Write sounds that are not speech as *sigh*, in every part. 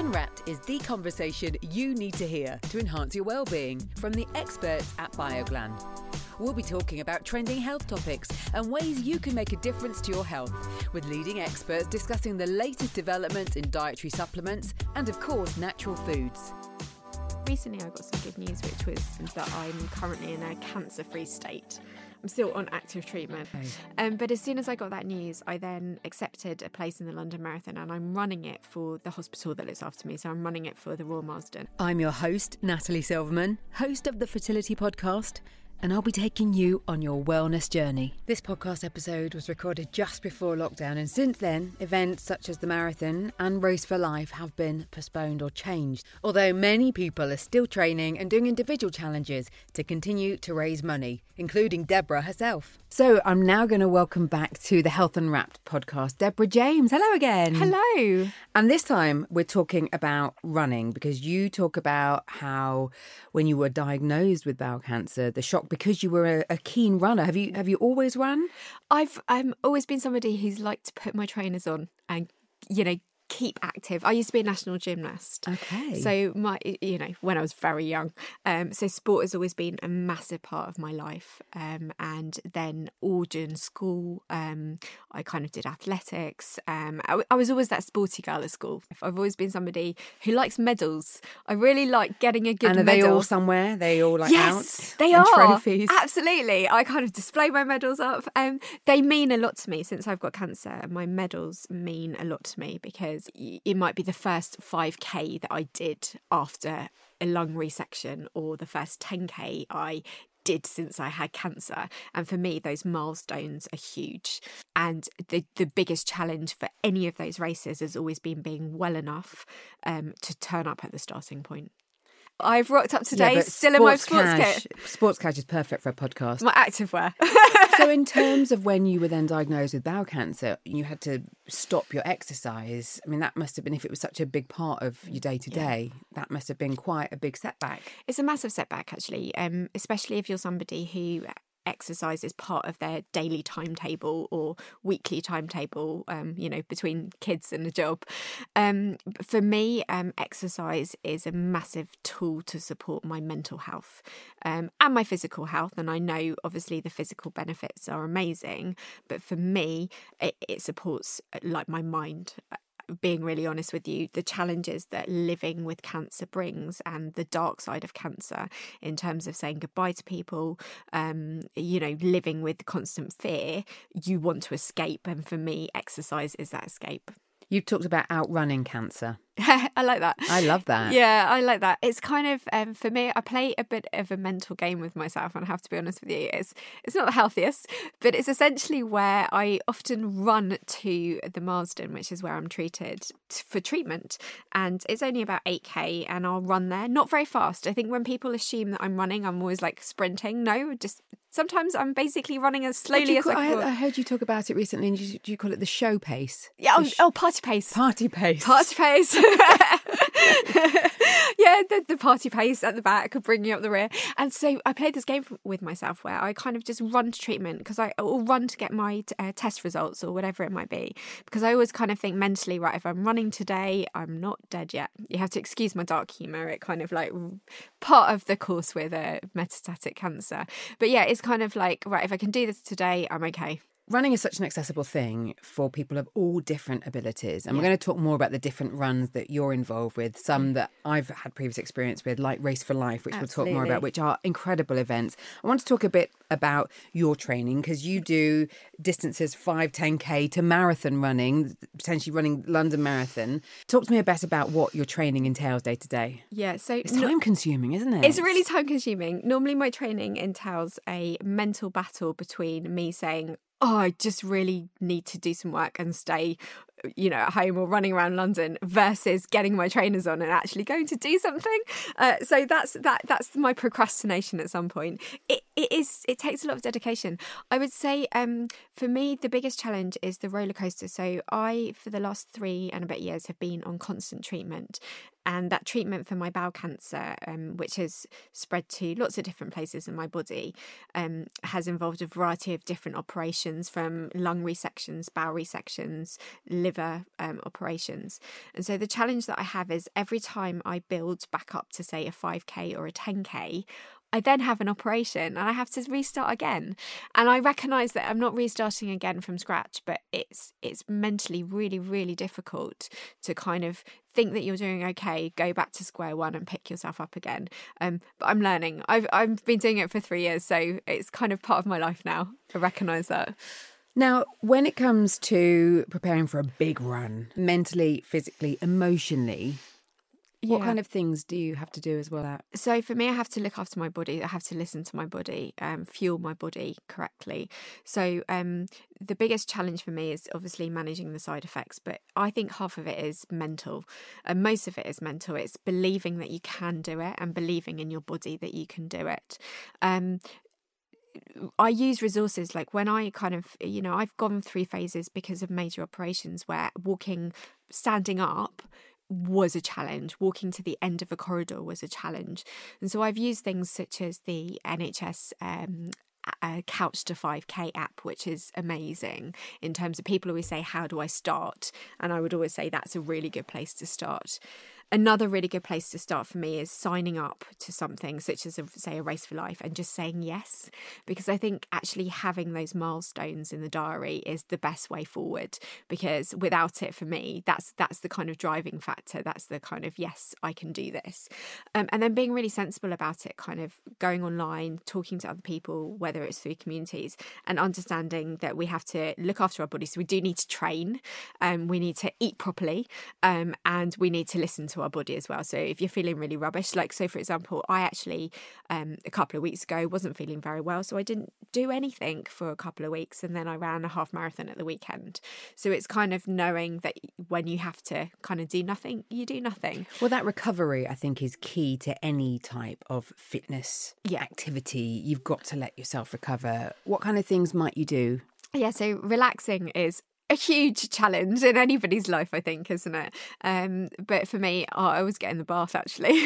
Unwrapped is the conversation you need to hear to enhance your well-being from the experts at BioGlan. We'll be talking about trending health topics and ways you can make a difference to your health, with leading experts discussing the latest developments in dietary supplements and, of course, natural foods. Recently, I got some good news, which was that I'm currently in a cancer free state. I'm still on active treatment. Okay. Um, but as soon as I got that news, I then accepted a place in the London Marathon and I'm running it for the hospital that looks after me. So I'm running it for the Royal Marsden. I'm your host, Natalie Silverman, host of the Fertility Podcast, and I'll be taking you on your wellness journey. This podcast episode was recorded just before lockdown, and since then, events such as the marathon and Race for Life have been postponed or changed. Although many people are still training and doing individual challenges to continue to raise money, including Deborah herself. So I'm now going to welcome back to the Health Unwrapped podcast, Deborah James. Hello again. Hello. And this time we're talking about running because you talk about how when you were diagnosed with bowel cancer, the shock because you were a, a keen runner. Have you have you always run? I've um, always been somebody who's liked to put my trainers on and, you know, keep active. I used to be a national gymnast. Okay. So my, you know, when I was very young, um, so sport has always been a massive part of my life. Um, and then all during school, um, I kind of did athletics. Um, I, I was always that sporty girl at school. I've always been somebody who likes medals. I really like getting a good and are medal. they all somewhere? They all like yes, out? they are trophies. absolutely. I kind of display my medals up. Um, they mean a lot to me since I've got cancer. My medals mean a lot to me because it might be the first 5k that I did after a lung resection or the first 10k I did since I had cancer. And for me, those milestones are huge. And the, the biggest challenge for any of those races has always been being well enough um, to turn up at the starting point. I've rocked up today, but still in my sports cash, kit. Sports cash is perfect for a podcast. My active wear. *laughs* so, in *laughs* terms of when you were then diagnosed with bowel cancer, you had to stop your exercise. I mean, that must have been, if it was such a big part of your day to day, that must have been quite a big setback. It's a massive setback, actually, um, especially if you're somebody who exercise is part of their daily timetable or weekly timetable, um, you know, between kids and a job. Um, for me, um, exercise is a massive tool to support my mental health um, and my physical health. And I know, obviously, the physical benefits are amazing, but for me, it, it supports like my mind being really honest with you, the challenges that living with cancer brings and the dark side of cancer in terms of saying goodbye to people, um, you know, living with constant fear, you want to escape. And for me, exercise is that escape. You've talked about outrunning cancer. *laughs* I like that. I love that. Yeah, I like that. It's kind of um, for me. I play a bit of a mental game with myself, and I have to be honest with you. It's it's not the healthiest, but it's essentially where I often run to the Marsden, which is where I'm treated t- for treatment, and it's only about eight k, and I'll run there. Not very fast. I think when people assume that I'm running, I'm always like sprinting. No, just sometimes I'm basically running as slowly as call- I I, can. I heard you talk about it recently. And you, do you call it the show pace? yeah, oh, sh- oh, party pace. party pace. Party pace. *laughs* *laughs* yeah, the, the party pace at the back could bring you up the rear. And so I played this game with myself where I kind of just run to treatment because I or run to get my uh, test results or whatever it might be. Because I always kind of think mentally, right, if I'm running today, I'm not dead yet. You have to excuse my dark humour. It kind of like part of the course with uh, metastatic cancer. But yeah, it's kind of like, right, if I can do this today, I'm okay. Running is such an accessible thing for people of all different abilities. And we're going to talk more about the different runs that you're involved with, some mm. that I've had previous experience with, like Race for Life, which we'll talk more about, which are incredible events. I want to talk a bit about your training because you do distances 5, 10K to marathon running, potentially running London Marathon. Talk to me a bit about what your training entails day to day. Yeah, so It's no- time consuming, isn't it? It's really time consuming. Normally, my training entails a mental battle between me saying, Oh, I just really need to do some work and stay, you know, at home or running around London versus getting my trainers on and actually going to do something. Uh, so that's that. That's my procrastination at some point. It, it is. It takes a lot of dedication. I would say, um, for me, the biggest challenge is the roller coaster. So I, for the last three and a bit years, have been on constant treatment, and that treatment for my bowel cancer, um, which has spread to lots of different places in my body, um, has involved a variety of different operations from lung resections, bowel resections, liver um, operations. And so the challenge that I have is every time I build back up to, say, a 5K or a 10K, I then have an operation and I have to restart again. And I recognize that I'm not restarting again from scratch, but it's it's mentally really really difficult to kind of think that you're doing okay, go back to square one and pick yourself up again. Um, but I'm learning. I've I've been doing it for 3 years, so it's kind of part of my life now. I recognize that. Now, when it comes to preparing for a big run, mentally, physically, emotionally, what kind of things do you have to do as well? So for me, I have to look after my body. I have to listen to my body, um, fuel my body correctly. So um, the biggest challenge for me is obviously managing the side effects, but I think half of it is mental, and most of it is mental. It's believing that you can do it and believing in your body that you can do it. Um, I use resources like when I kind of, you know, I've gone through phases because of major operations where walking, standing up was a challenge. Walking to the end of a corridor was a challenge. And so I've used things such as the NHS um, a couch to 5k app which is amazing in terms of people always say how do i start and i would always say that's a really good place to start another really good place to start for me is signing up to something such as a, say a race for life and just saying yes because i think actually having those milestones in the diary is the best way forward because without it for me that's that's the kind of driving factor. That's the kind of yes i can do this. Um, and then being really sensible about it kind of going online talking to other people whether it's through communities and understanding that we have to look after our bodies. So we do need to train um, we need to eat properly um, and we need to listen to our body as well so if you're feeling really rubbish like so for example i actually um, a couple of weeks ago wasn't feeling very well so i didn't do anything for a couple of weeks and then i ran a half marathon at the weekend so it's kind of knowing that when you have to kind of do nothing you do nothing Well, that recovery, I think, is key to any type of fitness Yeah. activity. You've got to let yourself recover. What kind of things might you do? Yeah, so relaxing is a huge challenge in anybody's life, I think, isn't it? Um, but for me, oh, I always get in the bath actually. *laughs*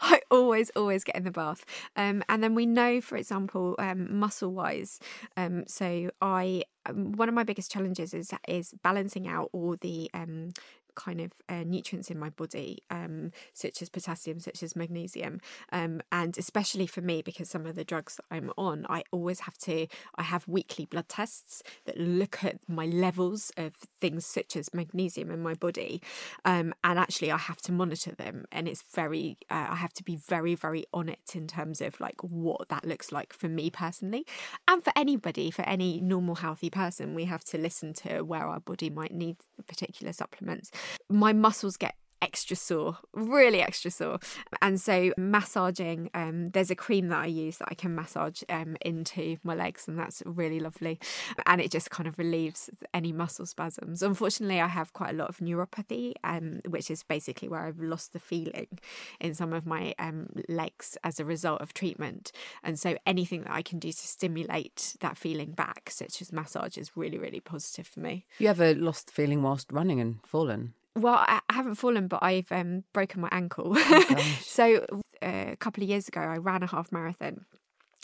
I always, always get in the bath. Um, and then we know, for example, um, muscle wise, um, so I um, one of my biggest challenges is is balancing out all the um, kind of uh, nutrients in my body, um, such as potassium, such as magnesium, um, and especially for me because some of the drugs that I'm on, I always have to. I have weekly blood tests that look at my levels of things such as magnesium in my body, um, and actually I have to monitor them, and it's very. Uh, I have to be very, very on it in terms of like what that looks like for me personally, and for anybody, for any normal healthy person, we have to listen to where our body might need particular supplements. My muscles get extra sore, really extra sore. And so massaging, um, there's a cream that I use that I can massage um, into my legs, and that's really lovely. And it just kind of relieves any muscle spasms. Unfortunately, I have quite a lot of neuropathy, um, which is basically where I've lost the feeling in some of my um, legs as a result of treatment. And so anything that I can do to stimulate that feeling back, such as massage, is really, really positive for me. You ever lost the feeling whilst running and fallen? Well, I haven't fallen, but I've um, broken my ankle. *laughs* gosh. so uh, a couple of years ago, I ran a half marathon.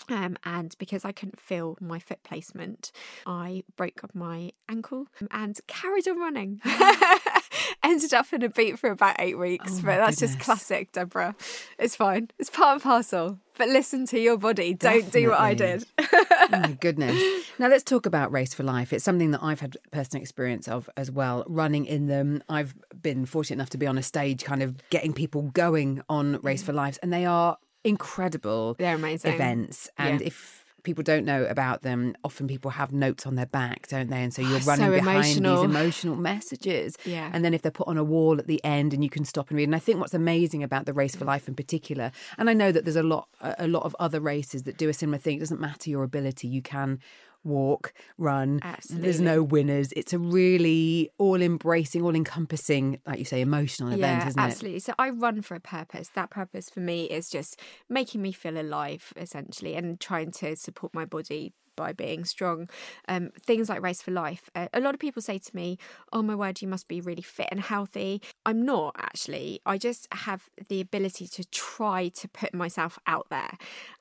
Um, and because I couldn't feel my foot placement, I broke up my ankle and carried on running. *laughs* Ended up in a boot for about eight weeks, Oh but that's just classic, Deborah. It's fine. It's part and parcel. But listen to your body. Don't do what I did. *laughs* Oh my goodness. Now let's talk about Race for Life. It's something that I've had personal experience of as well, running in them. I've been fortunate enough to be on a stage kind of getting people going on Race for Lives, and they are incredible They're amazing. events. And Yeah. if people don't know about them, often people have notes on their back, don't they? And so you're *sighs* Oh, running so behind emotional. these *laughs* emotional messages. Yeah. And then if they're put on a wall at the end and you can stop and read. And I think what's amazing about the Race for Life in particular, and I know that there's a lot a a lot of other races that do a similar thing. It doesn't matter your ability, you can walk, run. There's no winners. It's a really all embracing, all encompassing, like you say, emotional event, isn't it? absolutely. So I run for a purpose. That purpose for me is just making me feel alive, essentially, and trying to support my body by being strong. Um, things like Race for Life. Uh, a lot of people say to me, "Oh my word, you must be really fit and healthy." I'm not actually. I just have the ability to try to put myself out there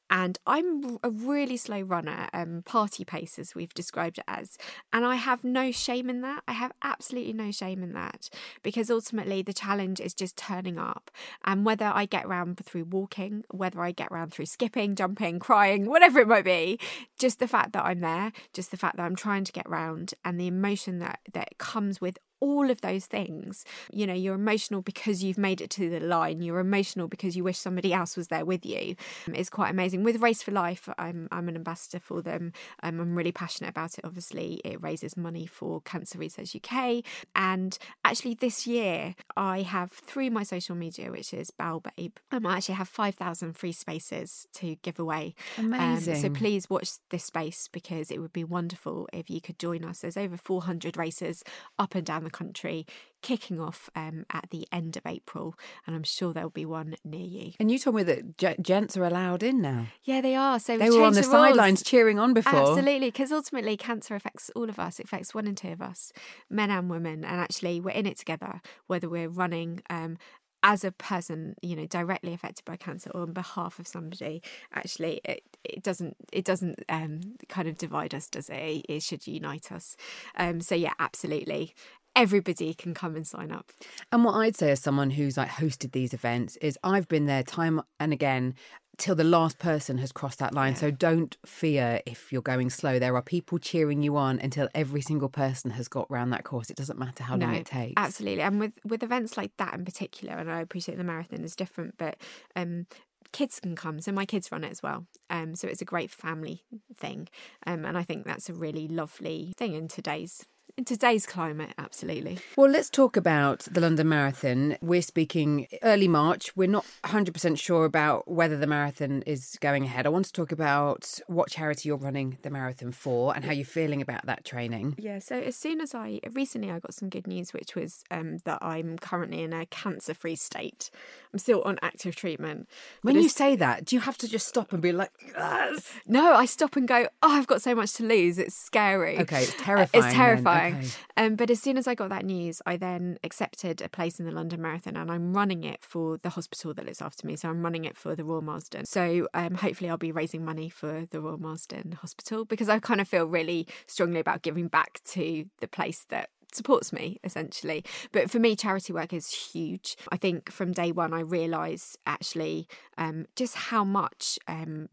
and I'm a really slow runner, um, party pace as we've described it as, and I have no shame in that. I have absolutely no shame in that because ultimately the challenge is just turning up, and whether I get around through walking, whether I get around through skipping, jumping, crying, whatever it might be, just the fact that I'm there, just the fact that I'm trying to get round, and the emotion that that comes with all of those things. You know, you're emotional because you've made it to the line. You're emotional because you wish somebody else was there with you. It's quite amazing. With Race for Life, I'm I'm an ambassador for them. Um, I'm really passionate about it. Obviously, it raises money for Cancer Research UK. And actually, this year I have through my social media, which is Babe, um, I actually have five thousand free spaces to give away. Amazing. Um, so please watch this space because it would be wonderful if you could join us. There's over 400 races up and down the the country kicking off um, at the end of April, and I'm sure there'll be one near you. And you told me that g- gents are allowed in now. Yeah, they are. So they were on the, the sidelines cheering on before. Absolutely, because ultimately cancer affects all of us. It affects one in two of us, men and women, and actually we're in it together. Whether we're running um, as a person, you know, directly affected by cancer or on behalf of somebody, actually, it, it doesn't it doesn't um, kind of divide us, does it? It should unite us. Um, so yeah, absolutely everybody can come and sign up. And what I'd say as someone who's like hosted these events is I've been there time and again till the last person has crossed that line. Yeah. So don't fear if you're going slow. There are people cheering you on until every single person has got round that course. It doesn't matter how no, long it takes. Absolutely. And with with events like that in particular, and I appreciate the marathon is different, but um kids can come so my kids run it as well um so it's a great family thing um and i think that's a really lovely thing in today's in today's climate, absolutely. Well, let's talk about the London Marathon. We're speaking early March. We're not 100% sure about whether the marathon is going ahead. I want to talk about what charity you're running the marathon for and how you're feeling about that training. Yeah, so as soon as I recently I got some good news, which was um, that I'm currently in a cancer free state. I'm still on active treatment. When you say that, do you have to just stop and be like, yes? No, I stop and go, oh, I've got so much to lose. It's scary. Okay, it's terrifying. *laughs* it's terrifying. Um, but as soon as I got that news, I then accepted a place in the London Marathon and I'm running it for the hospital that looks after me. So I'm running it for the Royal Marsden. So um, hopefully I'll be raising money for the Royal Marsden Hospital because I kind of feel really strongly about giving back to the place that supports me essentially. But for me, charity work is huge. I think from day one, I realised actually um, just how much um,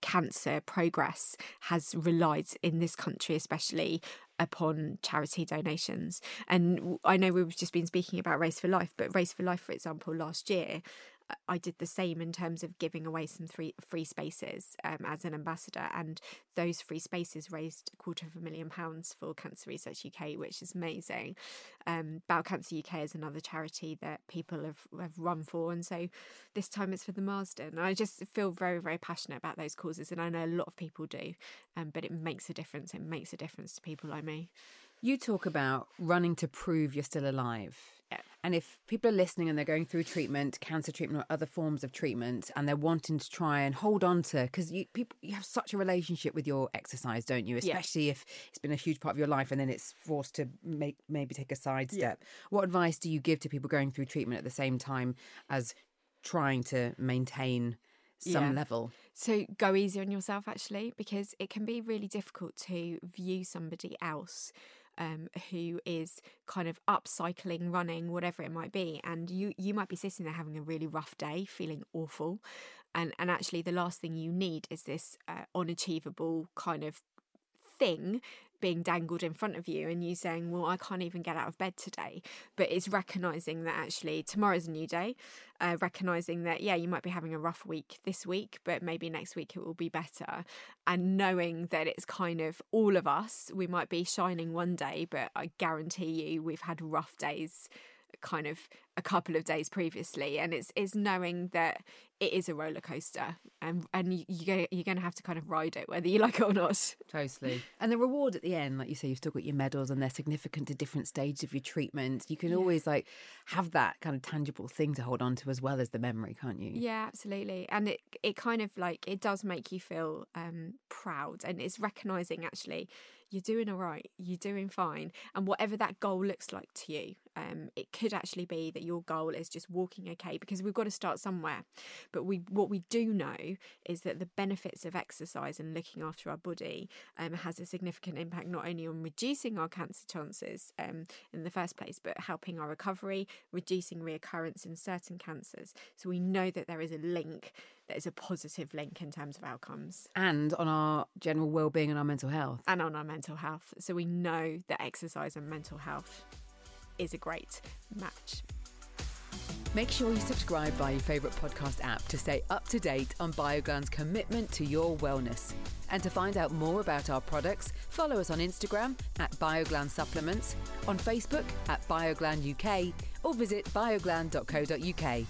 cancer progress has relied in this country, especially upon charity donations. And I know we've just been speaking about Race for Life, but Race for Life, for example, last year I did the same in terms of giving away some free free spaces um, as an ambassador, and those free spaces raised a quarter of a million pounds for Cancer Research UK, which is amazing. Um, Bowel Cancer UK is another charity that people have have run for, and so this time it's for the Marsden. I just feel very very passionate about those causes, and I know a lot of people do, um, but it makes a difference. It makes a difference to people like me. You talk about running to prove you're still alive. Yeah. And if people are listening and they're going through treatment, cancer treatment or other forms of treatment, and they're wanting to try and hold on to, because you people you have such a relationship with your exercise, don't you? Especially yeah. if it's been a huge part of your life and then it's forced to make maybe take a side step. Yeah. What advice do you give to people going through treatment at the same time as trying to maintain some yeah. level? So go easy on yourself, actually, because it can be really difficult to view somebody else um, who is kind of upcycling, running, whatever it might be, and you you might be sitting there having a really rough day, feeling awful, and and actually the last thing you need is this uh, unachievable kind of thing being dangled in front of you and you saying, Well, I can't even get out of bed today. But it's recognizing that actually tomorrow's a new day, uh, recognizing that, yeah, you might be having a rough week this week, but maybe next week it will be better. And knowing that it's kind of all of us, we might be shining one day, but I guarantee you we've had rough days kind of a couple of days previously and it's is knowing that it is a roller coaster and and you, you you're going to have to kind of ride it whether you *laughs* like it or not totally and the reward at the end like you say you've still got your medals and they're significant to different stages of your treatment you can yeah. always like have that kind of tangible thing to hold on to as well as the memory can't you yeah absolutely and it it kind of like it does make you feel um proud and it's recognizing actually you're doing all right, you're doing fine. And whatever that goal looks like to you, um, it could actually be that your goal is just walking okay because we've got to start somewhere. But we what we do know is that the benefits of exercise and looking after our body um, has a significant impact not only on reducing our cancer chances um, in the first place, but helping our recovery, reducing reoccurrence in certain cancers. So we know that there is a link, that is a positive link in terms of outcomes. And on our general well-being and our mental health. And on our mental health. So we know that exercise and mental health is a great match. Make sure you subscribe via your favourite podcast app to stay up to date on BioGlan's commitment to your wellness. And to find out more about our products, follow us on Instagram at BioGlan Supplements, on Facebook at BioGlan UK, or visit bioglan.co.uk.